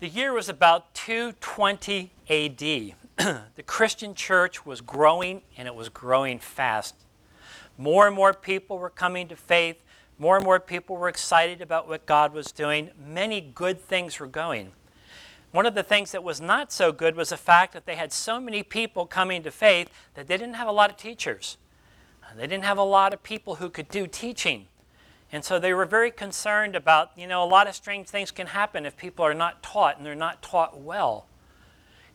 The year was about 220 AD. the Christian church was growing and it was growing fast. More and more people were coming to faith. More and more people were excited about what God was doing. Many good things were going. One of the things that was not so good was the fact that they had so many people coming to faith that they didn't have a lot of teachers. They didn't have a lot of people who could do teaching. And so they were very concerned about, you know, a lot of strange things can happen if people are not taught and they're not taught well.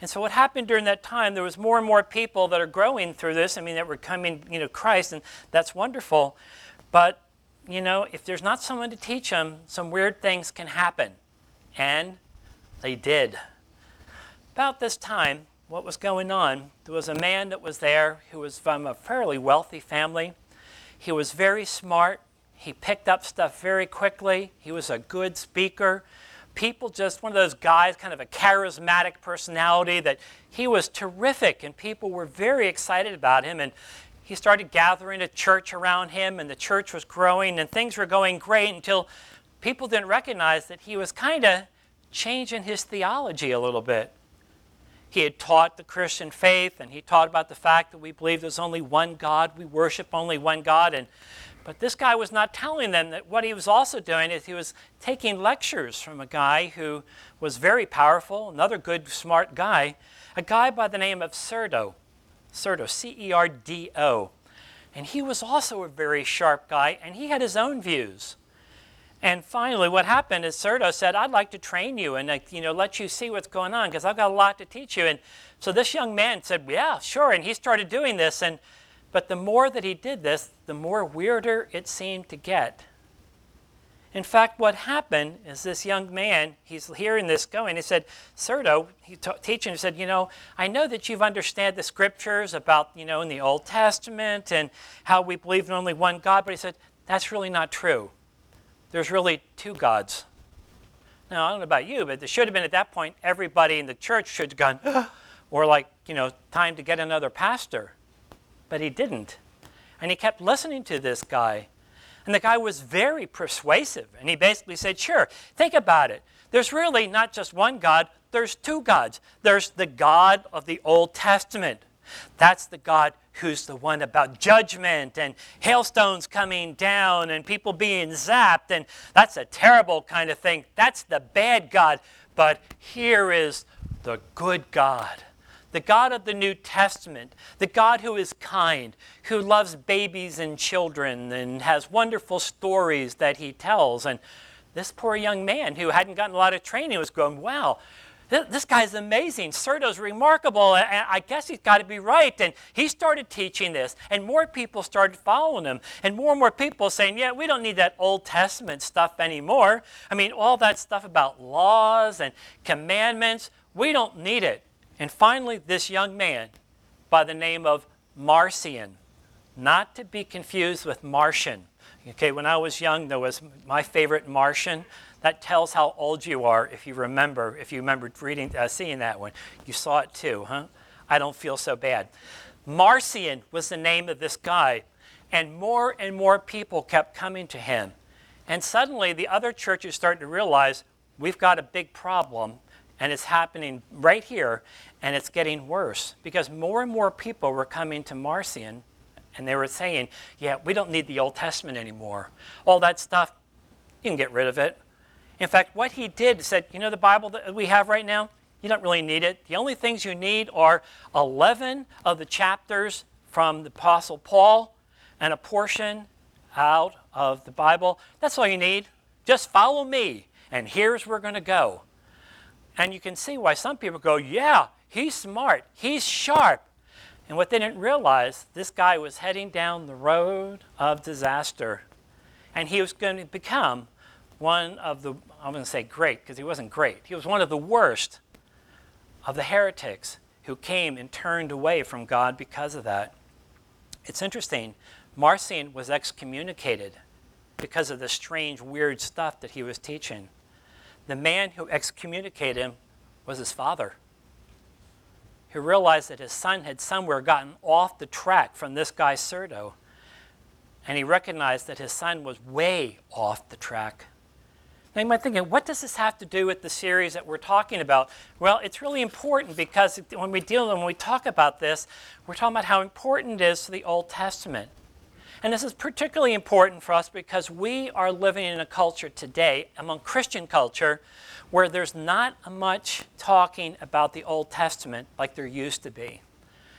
And so what happened during that time, there was more and more people that are growing through this. I mean, that were coming, you know, Christ, and that's wonderful. But, you know, if there's not someone to teach them, some weird things can happen. And they did. About this time, what was going on, there was a man that was there who was from a fairly wealthy family. He was very smart. He picked up stuff very quickly. He was a good speaker. People just, one of those guys, kind of a charismatic personality, that he was terrific, and people were very excited about him. And he started gathering a church around him, and the church was growing, and things were going great until people didn't recognize that he was kind of changing his theology a little bit. He had taught the Christian faith, and he taught about the fact that we believe there's only one God, we worship only one God. And, but this guy was not telling them that what he was also doing is he was taking lectures from a guy who was very powerful, another good, smart guy, a guy by the name of Cerdo. Cerdo, C E R D O. And he was also a very sharp guy, and he had his own views. And finally, what happened is Cerdo said, I'd like to train you and you know, let you see what's going on because I've got a lot to teach you. And so this young man said, Yeah, sure. And he started doing this. And, but the more that he did this, the more weirder it seemed to get. In fact, what happened is this young man, he's hearing this going. He said, Cerdo, he t- teaching, he said, You know, I know that you've understood the scriptures about, you know, in the Old Testament and how we believe in only one God. But he said, That's really not true there's really two gods. Now, I don't know about you, but there should have been at that point, everybody in the church should have gone, or like, you know, time to get another pastor. But he didn't. And he kept listening to this guy. And the guy was very persuasive. And he basically said, sure, think about it. There's really not just one God, there's two gods. There's the God of the Old Testament. That's the God who's the one about judgment and hailstones coming down and people being zapped. And that's a terrible kind of thing. That's the bad God. But here is the good God. The God of the New Testament, the God who is kind, who loves babies and children and has wonderful stories that he tells. And this poor young man who hadn't gotten a lot of training was going, wow, this guy's amazing. Cerdo's remarkable. And I guess he's got to be right. And he started teaching this, and more people started following him. And more and more people saying, Yeah, we don't need that Old Testament stuff anymore. I mean, all that stuff about laws and commandments, we don't need it. And finally, this young man by the name of Marcion, not to be confused with Martian. Okay, when I was young, there was my favorite Martian. That tells how old you are if you remember, if you remember reading, uh, seeing that one. You saw it too, huh? I don't feel so bad. Marcion was the name of this guy, and more and more people kept coming to him. And suddenly the other churches started to realize we've got a big problem, and it's happening right here, and it's getting worse because more and more people were coming to Marcion and they were saying, Yeah, we don't need the Old Testament anymore. All that stuff, you can get rid of it. In fact, what he did said, you know, the Bible that we have right now, you don't really need it. The only things you need are 11 of the chapters from the Apostle Paul and a portion out of the Bible. That's all you need. Just follow me, and here's where we're going to go. And you can see why some people go, yeah, he's smart, he's sharp. And what they didn't realize, this guy was heading down the road of disaster. And he was going to become one of the, I'm going to say great because he wasn't great. He was one of the worst of the heretics who came and turned away from God because of that. It's interesting. Marcion was excommunicated because of the strange, weird stuff that he was teaching. The man who excommunicated him was his father, who realized that his son had somewhere gotten off the track from this guy, Cerdo. And he recognized that his son was way off the track Now you might be thinking, what does this have to do with the series that we're talking about? Well, it's really important because when we deal with when we talk about this, we're talking about how important it is to the Old Testament. And this is particularly important for us because we are living in a culture today, among Christian culture, where there's not much talking about the Old Testament like there used to be.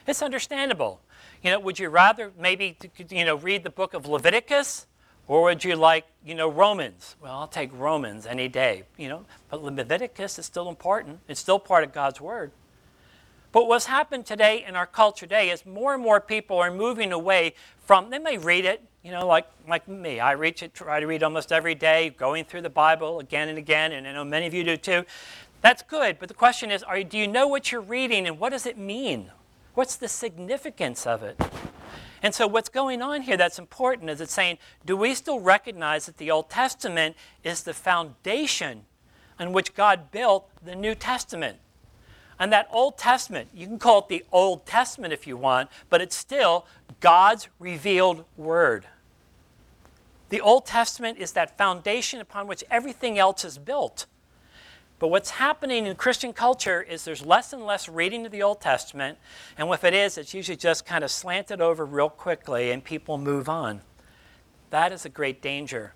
It's understandable. You know, would you rather maybe you know read the book of Leviticus or would you like, you know, Romans? Well, I'll take Romans any day, you know. But Leviticus is still important. It's still part of God's word. But what's happened today in our culture today is more and more people are moving away from, they may read it, you know, like, like me. I reach it, try to read almost every day, going through the Bible again and again, and I know many of you do too. That's good, but the question is, are, do you know what you're reading and what does it mean? What's the significance of it? And so, what's going on here that's important is it's saying, do we still recognize that the Old Testament is the foundation on which God built the New Testament? And that Old Testament, you can call it the Old Testament if you want, but it's still God's revealed Word. The Old Testament is that foundation upon which everything else is built. But what's happening in Christian culture is there's less and less reading of the Old Testament, and if it is, it's usually just kind of slanted over real quickly and people move on. That is a great danger.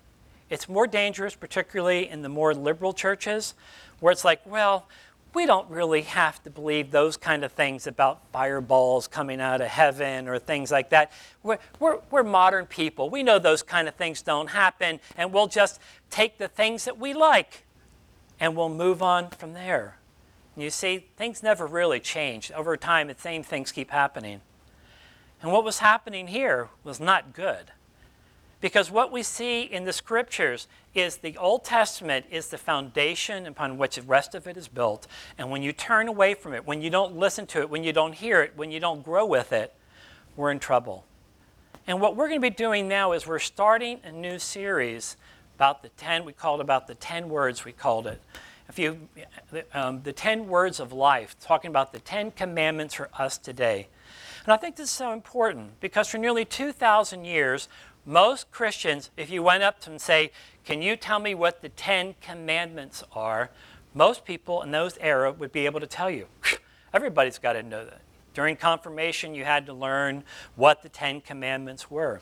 It's more dangerous, particularly in the more liberal churches, where it's like, well, we don't really have to believe those kind of things about fireballs coming out of heaven or things like that. We're, we're, we're, modern people. We know those kind of things don't happen, and we'll just take the things that we like and we'll move on from there. you see, things never really change. Over time, the same things keep happening. And what was happening here was not good. Because what we see in the scriptures is the Old Testament is the foundation upon which the rest of it is built. And when you turn away from it, when you don't listen to it, when you don't hear it, when you don't grow with it, we're in trouble. And what we're going to be doing now is we're starting a new series about the 10, we called about the 10 words, we called it. If you, um, the 10 words of life, talking about the 10 commandments for us today. And I think this is so important because for nearly 2,000 years, most Christians, if you went up to them and say, Can you tell me what the Ten Commandments are? Most people in those era would be able to tell you. Everybody's got to know that. During confirmation, you had to learn what the Ten Commandments were.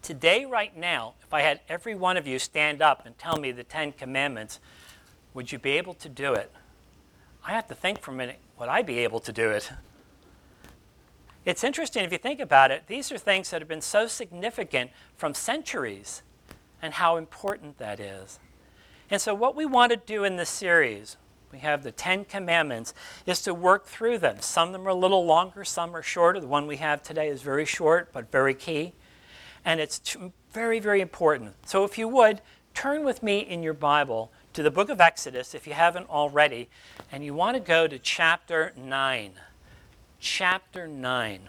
Today, right now, if I had every one of you stand up and tell me the Ten Commandments, would you be able to do it? I have to think for a minute, would I be able to do it? It's interesting if you think about it, these are things that have been so significant from centuries and how important that is. And so, what we want to do in this series, we have the Ten Commandments, is to work through them. Some of them are a little longer, some are shorter. The one we have today is very short, but very key and it's very, very important. So if you would, turn with me in your Bible to the book of Exodus if you haven't already, and you want to go to chapter 9. Chapter 9.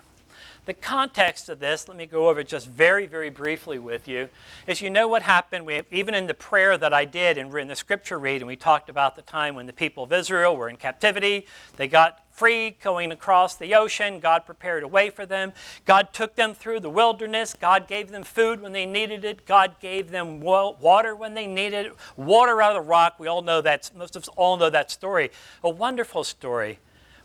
The context of this, let me go over just very, very briefly with you, is you know what happened. We, even in the prayer that I did and in the scripture reading, we talked about the time when the people of Israel were in captivity. They got free going across the ocean. God prepared a way for them. God took them through the wilderness. God gave them food when they needed it. God gave them water when they needed it. Water out of the rock. We all know that. Most of us all know that story. A wonderful story.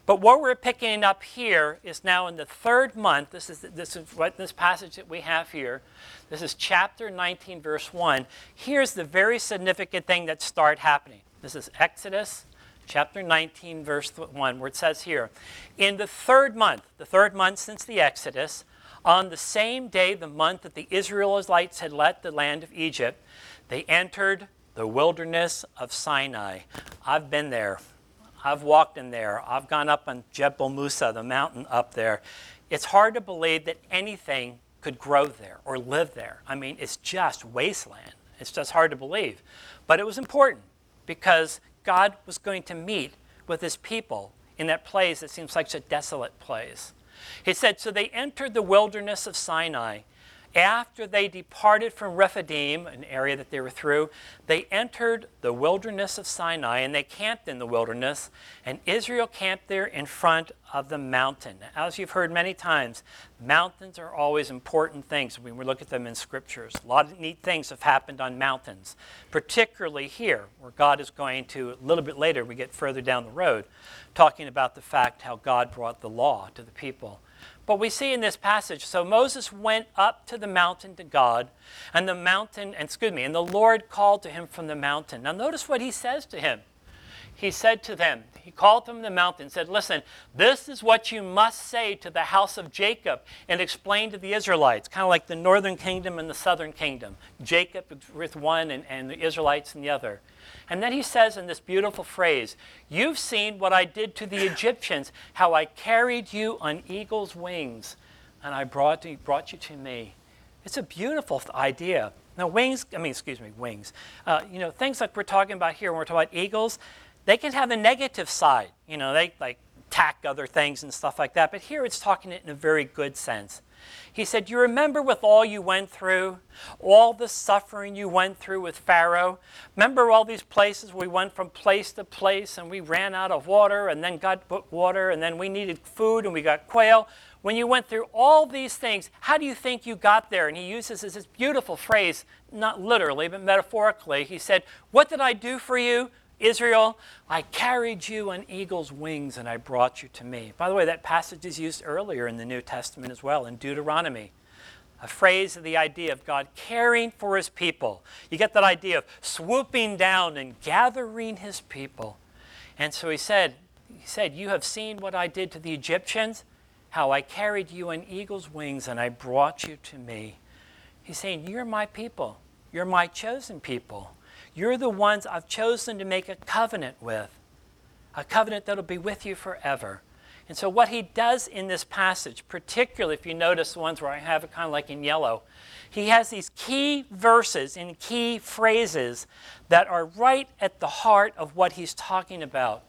But what we're picking up here is now in the third month. This is, this is what this passage that we have here. This is chapter 19, verse 1. Here's the very significant thing that start happening. This is Exodus chapter 19, verse 1, where it says here, In the third month, the third month since the Exodus, on the same day, the month that the Israelites had left the land of Egypt, they entered the wilderness of Sinai. I've been there. I've walked in there. I've gone up on Jebel Musa, the mountain up there. It's hard to believe that anything could grow there or live there. I mean, it's just wasteland. It's just hard to believe. But it was important because God was going to meet with his people in that place that seems like such a desolate place. He said, So they entered the wilderness of Sinai after they departed from Rephidim, an area that they were through, they entered the wilderness of Sinai and they camped in the wilderness, and Israel camped there in front of the mountain. As you've heard many times, mountains are always important things when we look at them in scriptures. A lot of neat things have happened on mountains, particularly here, where God is going to, a little bit later, we get further down the road, talking about the fact how God brought the law to the people. But we see in this passage, so Moses went up to the mountain to God, and the mountain, excuse me, and the Lord called to him from the mountain. Now notice what he says to him. He said to them, he called them the mountain, and said, Listen, this is what you must say to the house of Jacob and explain to the Israelites, kind of like the northern kingdom and the southern kingdom. Jacob with one and, and the Israelites in the other. And then he says in this beautiful phrase, You've seen what I did to the Egyptians, how I carried you on eagle's wings, and I brought, brought you to me. It's a beautiful idea. Now, wings, I mean, excuse me, wings. Uh, you know, things like we're talking about here when we're talking about eagles, they can have a negative side. You know, they like attack other things and stuff like that. But here it's talking it in a very good sense. He said, You remember with all you went through, all the suffering you went through with Pharaoh? Remember all these places we went from place to place and we ran out of water and then got water and then we needed food and we got quail? When you went through all these things, how do you think you got there? And he uses this beautiful phrase, not literally, but metaphorically. He said, What did I do for you? Israel, I carried you on eagle's wings and I brought you to me. By the way, that passage is used earlier in the New Testament as well, in Deuteronomy. A phrase of the idea of God caring for his people. You get that idea of swooping down and gathering his people. And so he said, he said, You have seen what I did to the Egyptians, how I carried you on eagle's wings and I brought you to me. He's saying, You're my people. You're my chosen people. You're the ones I've chosen to make a covenant with, a covenant that'll be with you forever. And so, what he does in this passage, particularly if you notice the ones where I have it kind of like in yellow, he has these key verses and key phrases that are right at the heart of what he's talking about.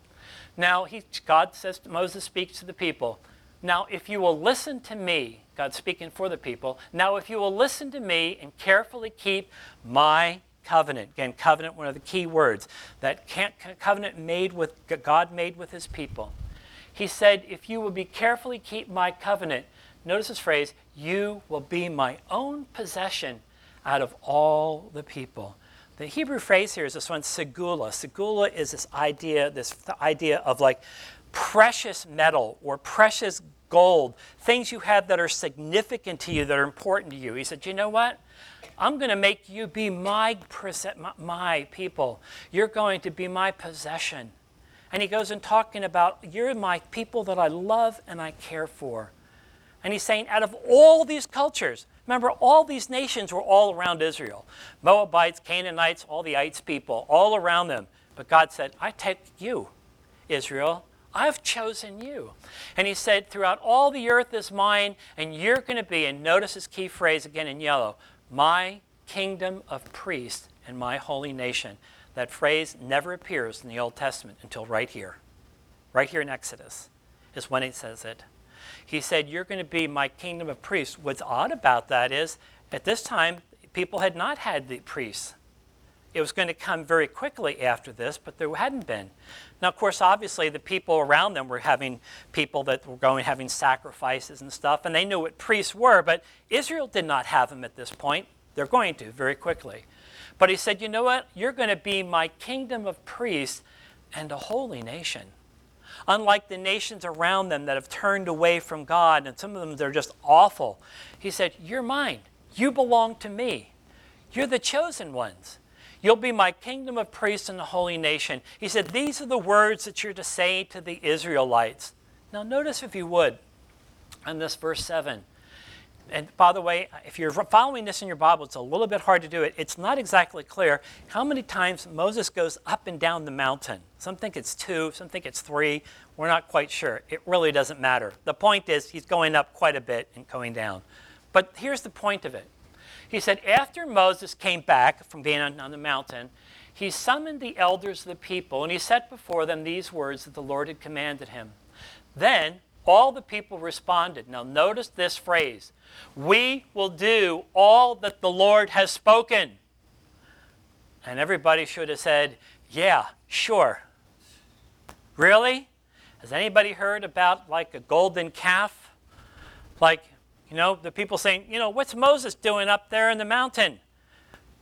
Now, he, God says, to Moses speaks to the people. Now, if you will listen to me, God speaking for the people, now if you will listen to me and carefully keep my covenant. Again, covenant, one of the key words. That covenant made with God made with his people. He said, If you will be carefully keep my covenant, notice this phrase, you will be my own possession out of all the people. The Hebrew phrase here is this one, segula. Segula is this idea, this idea of like precious metal or precious gold, things you have that are significant to you, that are important to you. He said, you know what? I'm going to make you be my, my people. You're going to be my possession. And he goes and talking about, you're my people that I love and I care for. And he's saying, out of all these cultures, remember, all these nations were all around Israel Moabites, Canaanites, all the ites people, all around them. But God said, I take you, Israel. I've chosen you. And he said, throughout all the earth is mine, and you're going to be, and notice his key phrase again in yellow, my kingdom of priests and my holy nation. That phrase never appears in the Old Testament until right here. Right here in Exodus is when he says it. He said, You're going to be my kingdom of priests. What's odd about that is, at this time, people had not had the priests. It was going to come very quickly after this, but there hadn't been. Now, of course, obviously, the people around them were having people that were going having sacrifices and stuff, and they knew what priests were, but Israel did not have them at this point. They're going to very quickly. But he said, You know what? You're going to be my kingdom of priests and a holy nation. Unlike the nations around them that have turned away from God, and some of them they're just awful. He said, You're mine. You belong to me. You're the chosen ones. You'll be my kingdom of priests and a holy nation. He said, These are the words that you're to say to the Israelites. Now, notice if you would, on this verse 7. And by the way, if you're following this in your Bible, it's a little bit hard to do it. It's not exactly clear how many times Moses goes up and down the mountain. Some think it's two, some think it's three. We're not quite sure. It really doesn't matter. The point is, he's going up quite a bit and going down. But here's the point of it he said, After Moses came back from being on, on the mountain, he summoned the elders of the people, and he set before them these words that the Lord had commanded him. Then all the people responded. Now, notice this phrase We will do all that the Lord has spoken. And everybody should have said, Yeah, sure. Really? Has anybody heard about like a golden calf? Like, you know, the people saying, You know, what's Moses doing up there in the mountain?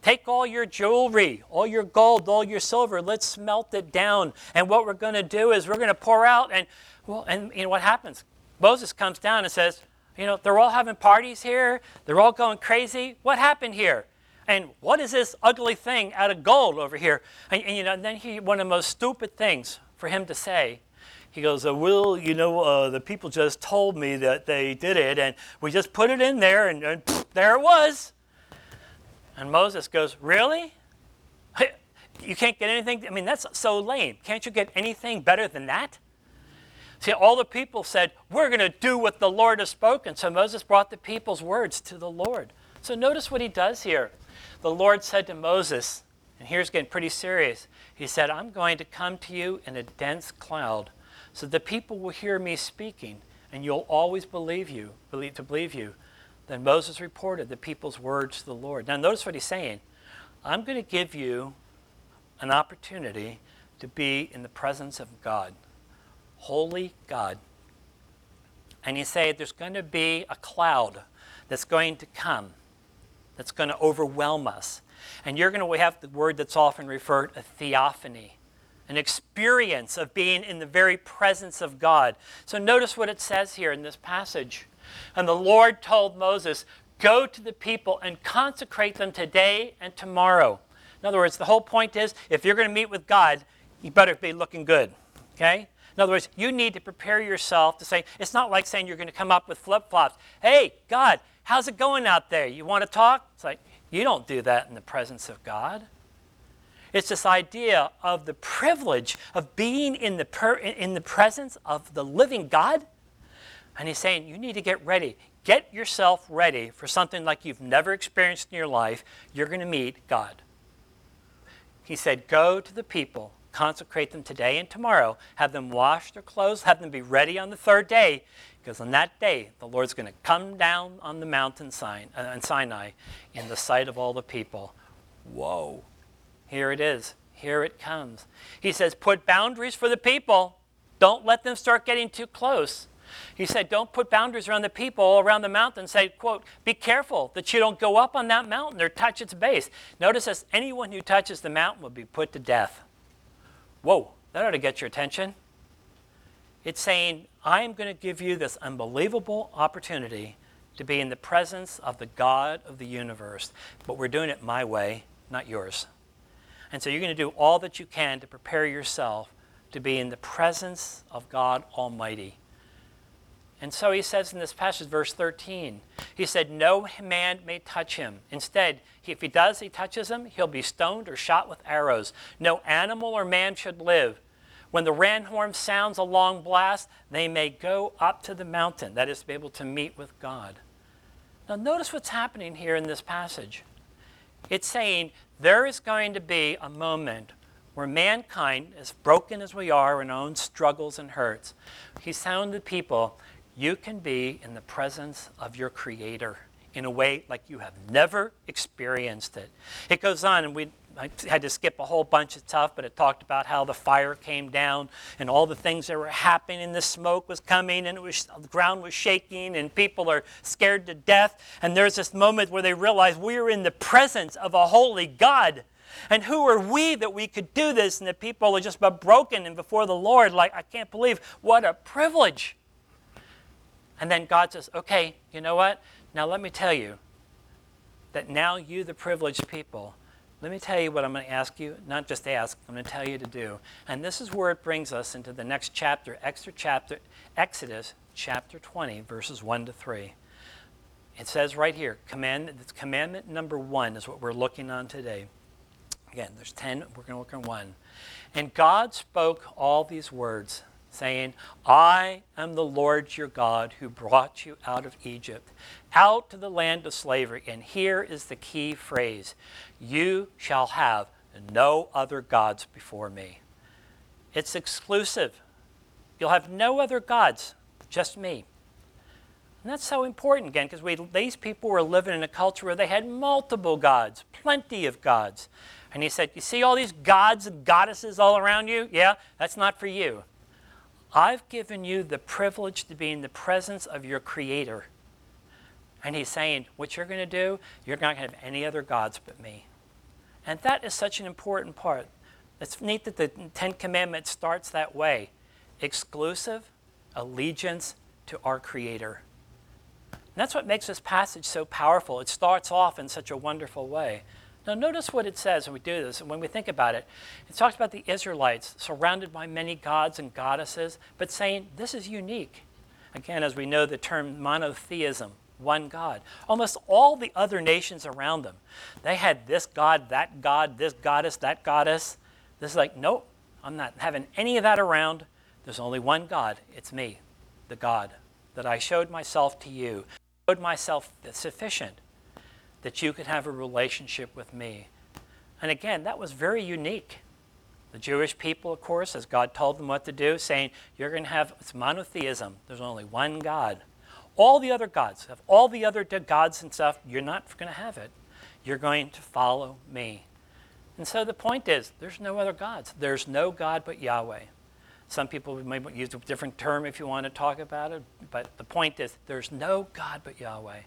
Take all your jewelry, all your gold, all your silver, let's smelt it down. And what we're going to do is we're going to pour out and well, and you know what happens? Moses comes down and says, you know, they're all having parties here. They're all going crazy. What happened here? And what is this ugly thing out of gold over here? And, and you know, and then he, one of the most stupid things for him to say, he goes, uh, Will, you know, uh, the people just told me that they did it, and we just put it in there, and, and there it was. And Moses goes, Really? You can't get anything? I mean, that's so lame. Can't you get anything better than that? See, all the people said, We're going to do what the Lord has spoken. So Moses brought the people's words to the Lord. So notice what he does here. The Lord said to Moses, and here's getting pretty serious. He said, I'm going to come to you in a dense cloud, so the people will hear me speaking, and you'll always believe you, believe to believe you. Then Moses reported the people's words to the Lord. Now notice what he's saying. I'm going to give you an opportunity to be in the presence of God holy God. And you say there's going to be a cloud that's going to come, that's going to overwhelm us. And you're going to have the word that's often referred a theophany, an experience of being in the very presence of God. So notice what it says here in this passage. And the Lord told Moses, Go to the people and consecrate them today and tomorrow. In other words, the whole point is if you're going to meet with God, you better be looking good. Okay? In other words, you need to prepare yourself to say, it's not like saying you're going to come up with flip flops. Hey, God, how's it going out there? You want to talk? It's like, you don't do that in the presence of God. It's this idea of the privilege of being in the, per, in the presence of the living God. And he's saying, you need to get ready. Get yourself ready for something like you've never experienced in your life. You're going to meet God. He said, Go to the people consecrate them today and tomorrow, have them wash their clothes, have them be ready on the third day, because on that day the Lord's going to come down on the mountain sign, uh, Sinai in the sight of all the people. Whoa, here it is. Here it comes. He says, put boundaries for the people. Don't let them start getting too close. He said, don't put boundaries around the people around the mountain. Say, quote, be careful that you don't go up on that mountain or touch its base. Notice this anyone who touches the mountain will be put to death. Whoa, that ought to get your attention. It's saying, I am going to give you this unbelievable opportunity to be in the presence of the God of the universe, but we're doing it my way, not yours. And so you're going to do all that you can to prepare yourself to be in the presence of God Almighty. And so he says in this passage, verse 13, he said, No man may touch him. Instead, if he does, he touches him, he'll be stoned or shot with arrows. No animal or man should live. When the ram horn sounds a long blast, they may go up to the mountain, that is, to be able to meet with God. Now, notice what's happening here in this passage. It's saying there is going to be a moment where mankind, as broken as we are in our own struggles and hurts, he's telling the people, you can be in the presence of your Creator in a way like you have never experienced it. It goes on, and we I had to skip a whole bunch of stuff, but it talked about how the fire came down and all the things that were happening, the smoke was coming, and it was the ground was shaking, and people are scared to death. And there's this moment where they realize we are in the presence of a holy God. And who are we that we could do this? And the people are just about broken and before the Lord, like, I can't believe what a privilege. And then God says, okay, you know what? Now let me tell you that now you, the privileged people, let me tell you what I'm going to ask you, not just ask, I'm going to tell you to do. And this is where it brings us into the next chapter, extra chapter, Exodus chapter 20, verses 1 to 3. It says right here, commandment, commandment number one is what we're looking on today. Again, there's 10, we're going to look on one. And God spoke all these words saying, I am the Lord your God who brought you out of Egypt, out to the land of slavery. And here is the key phrase You shall have no other gods before me. It's exclusive. You'll have no other gods, just me. And that's so important again because these people were living in a culture where they had multiple gods, plenty of gods. And he said, You see all these gods and goddesses all around you? Yeah, that's not for you. I've given you the privilege to be in the presence of your Creator. And he's saying, What you're going to do, you're not going to have any other gods but me. And that is such an important part. It's neat that the Ten Commandments starts that way exclusive allegiance to our Creator. And that's what makes this passage so powerful. It starts off in such a wonderful way. Now, notice what it says when we do this, and when we think about it. It talks about the Israelites surrounded by many gods and goddesses, but saying this is unique. Again, as we know the term monotheism, one God. Almost all the other nations around them, they had this God, that God, this goddess, that goddess. This is like, nope, I'm not having any of that around. There's only one God. It's me, the God, that I showed myself to you, showed myself sufficient that you could have a relationship with me. And again, that was very unique. The Jewish people, of course, as God told them what to do, saying, You're going to have it's monotheism. There's only one God. All the other gods, of all the other gods and stuff, you're not going to have it. You're going to follow me. And so the point is, there's no other gods. There's no God but Yahweh. Some people may use a different term if you want to talk about it, but the point is, there's no God but Yahweh.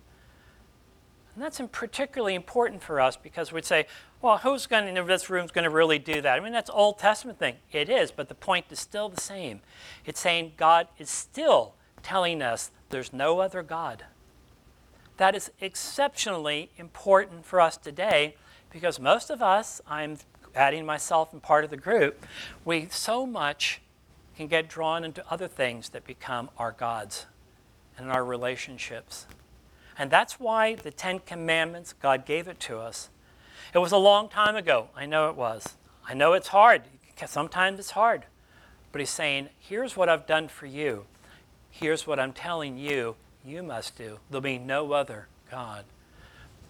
And that's particularly important for us because we'd say, well, who's going to, in this room is going to really do that? I mean, that's Old Testament thing. It is, but the point is still the same. It's saying God is still telling us there's no other God. That is exceptionally important for us today because most of us, I'm adding myself and part of the group, we so much can get drawn into other things that become our gods and our relationships. And that's why the Ten Commandments, God gave it to us. It was a long time ago. I know it was. I know it's hard. Sometimes it's hard. But He's saying, here's what I've done for you. Here's what I'm telling you you must do. There'll be no other God.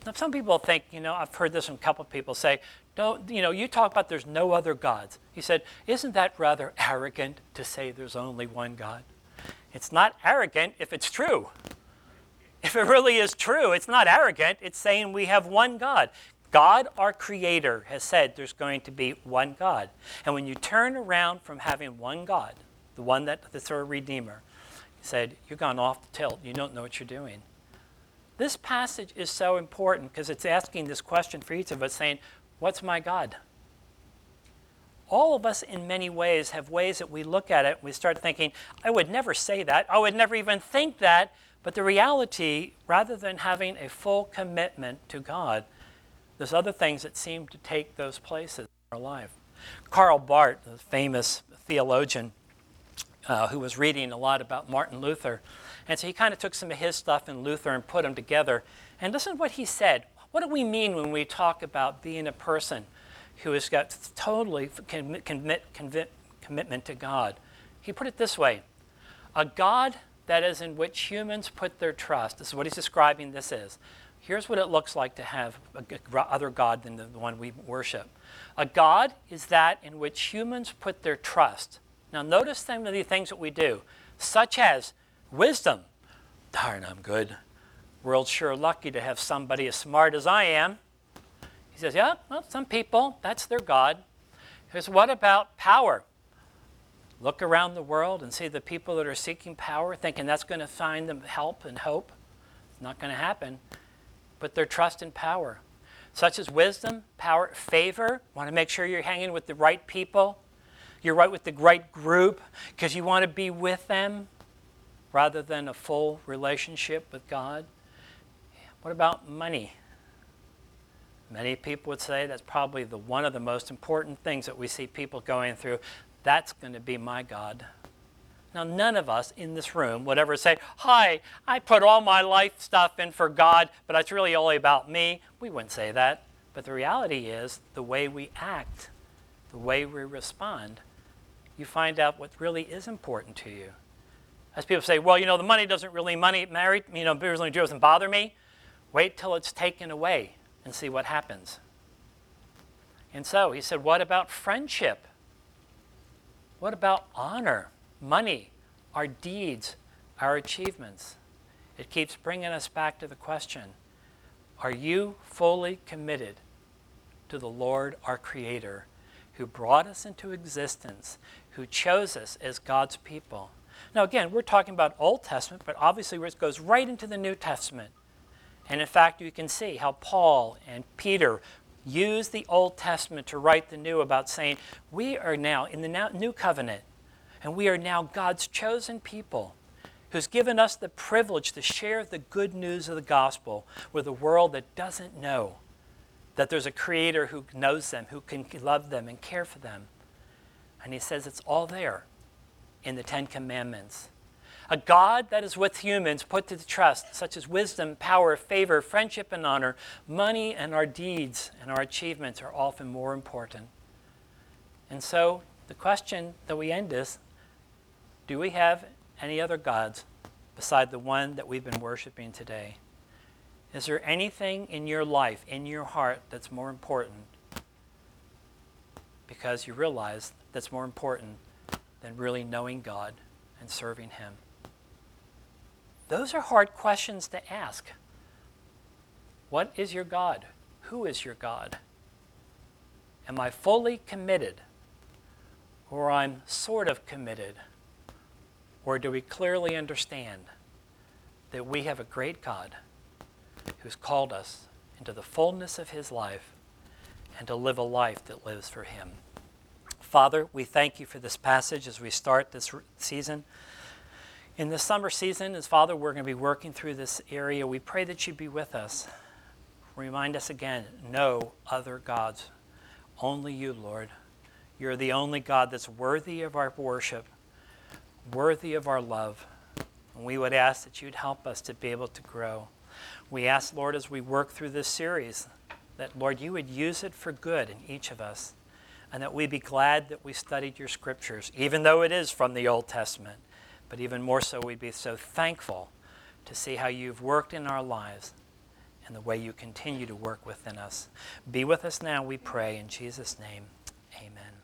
Now, some people think, you know, I've heard this from a couple of people say, don't, you know, you talk about there's no other gods. He said, isn't that rather arrogant to say there's only one God? It's not arrogant if it's true. If it really is true, it's not arrogant. It's saying we have one God. God, our Creator, has said there's going to be one God. And when you turn around from having one God, the one that the third Redeemer, said, You've gone off the tilt. You don't know what you're doing. This passage is so important because it's asking this question for each of us saying, What's my God? All of us, in many ways, have ways that we look at it, we start thinking, I would never say that. I would never even think that. But the reality, rather than having a full commitment to God, there's other things that seem to take those places in our life. Karl Barth, the famous theologian uh, who was reading a lot about Martin Luther, and so he kind of took some of his stuff in Luther and put them together. And listen to what he said. What do we mean when we talk about being a person who has got totally commit, commit, commitment to God? He put it this way A God that is in which humans put their trust. This is what he's describing this is. Here's what it looks like to have a other God than the one we worship. A God is that in which humans put their trust. Now, notice some of the things that we do, such as wisdom. Darn, I'm good. World's sure lucky to have somebody as smart as I am. He says, Yeah, well, some people, that's their God. He says, What about power? Look around the world and see the people that are seeking power, thinking that's going to find them help and hope. It's not going to happen. Put their trust in power, such as wisdom, power, favor. Want to make sure you're hanging with the right people. You're right with the right group because you want to be with them rather than a full relationship with God. What about money? Many people would say that's probably the one of the most important things that we see people going through. That's going to be my God. Now, none of us in this room would ever say, Hi, I put all my life stuff in for God, but it's really only about me. We wouldn't say that. But the reality is, the way we act, the way we respond, you find out what really is important to you. As people say, well, you know, the money doesn't really money married, you know, really doesn't bother me. Wait till it's taken away and see what happens. And so he said, what about friendship? What about honor, money, our deeds? our achievements. It keeps bringing us back to the question Are you fully committed to the Lord our Creator, who brought us into existence, who chose us as God's people? Now, again, we're talking about Old Testament, but obviously it goes right into the New Testament. And in fact, you can see how Paul and Peter use the Old Testament to write the New about saying, we are now in the New Covenant, and we are now God's chosen people who's given us the privilege to share the good news of the gospel with a world that doesn't know that there's a creator who knows them, who can love them and care for them. And he says it's all there in the Ten Commandments. A God that is with humans put to the trust, such as wisdom, power, favor, friendship, and honor, money and our deeds and our achievements are often more important. And so the question that we end is do we have any other gods beside the one that we've been worshiping today? Is there anything in your life, in your heart, that's more important? Because you realize that's more important than really knowing God and serving Him. Those are hard questions to ask. What is your God? Who is your God? Am I fully committed? Or I'm sort of committed? Or do we clearly understand that we have a great God who's called us into the fullness of his life and to live a life that lives for him? Father, we thank you for this passage as we start this season. In the summer season, as Father, we're going to be working through this area. We pray that you be with us. Remind us again no other gods, only you, Lord. You're the only God that's worthy of our worship, worthy of our love. And we would ask that you'd help us to be able to grow. We ask, Lord, as we work through this series, that, Lord, you would use it for good in each of us, and that we'd be glad that we studied your scriptures, even though it is from the Old Testament. But even more so, we'd be so thankful to see how you've worked in our lives and the way you continue to work within us. Be with us now, we pray. In Jesus' name, amen.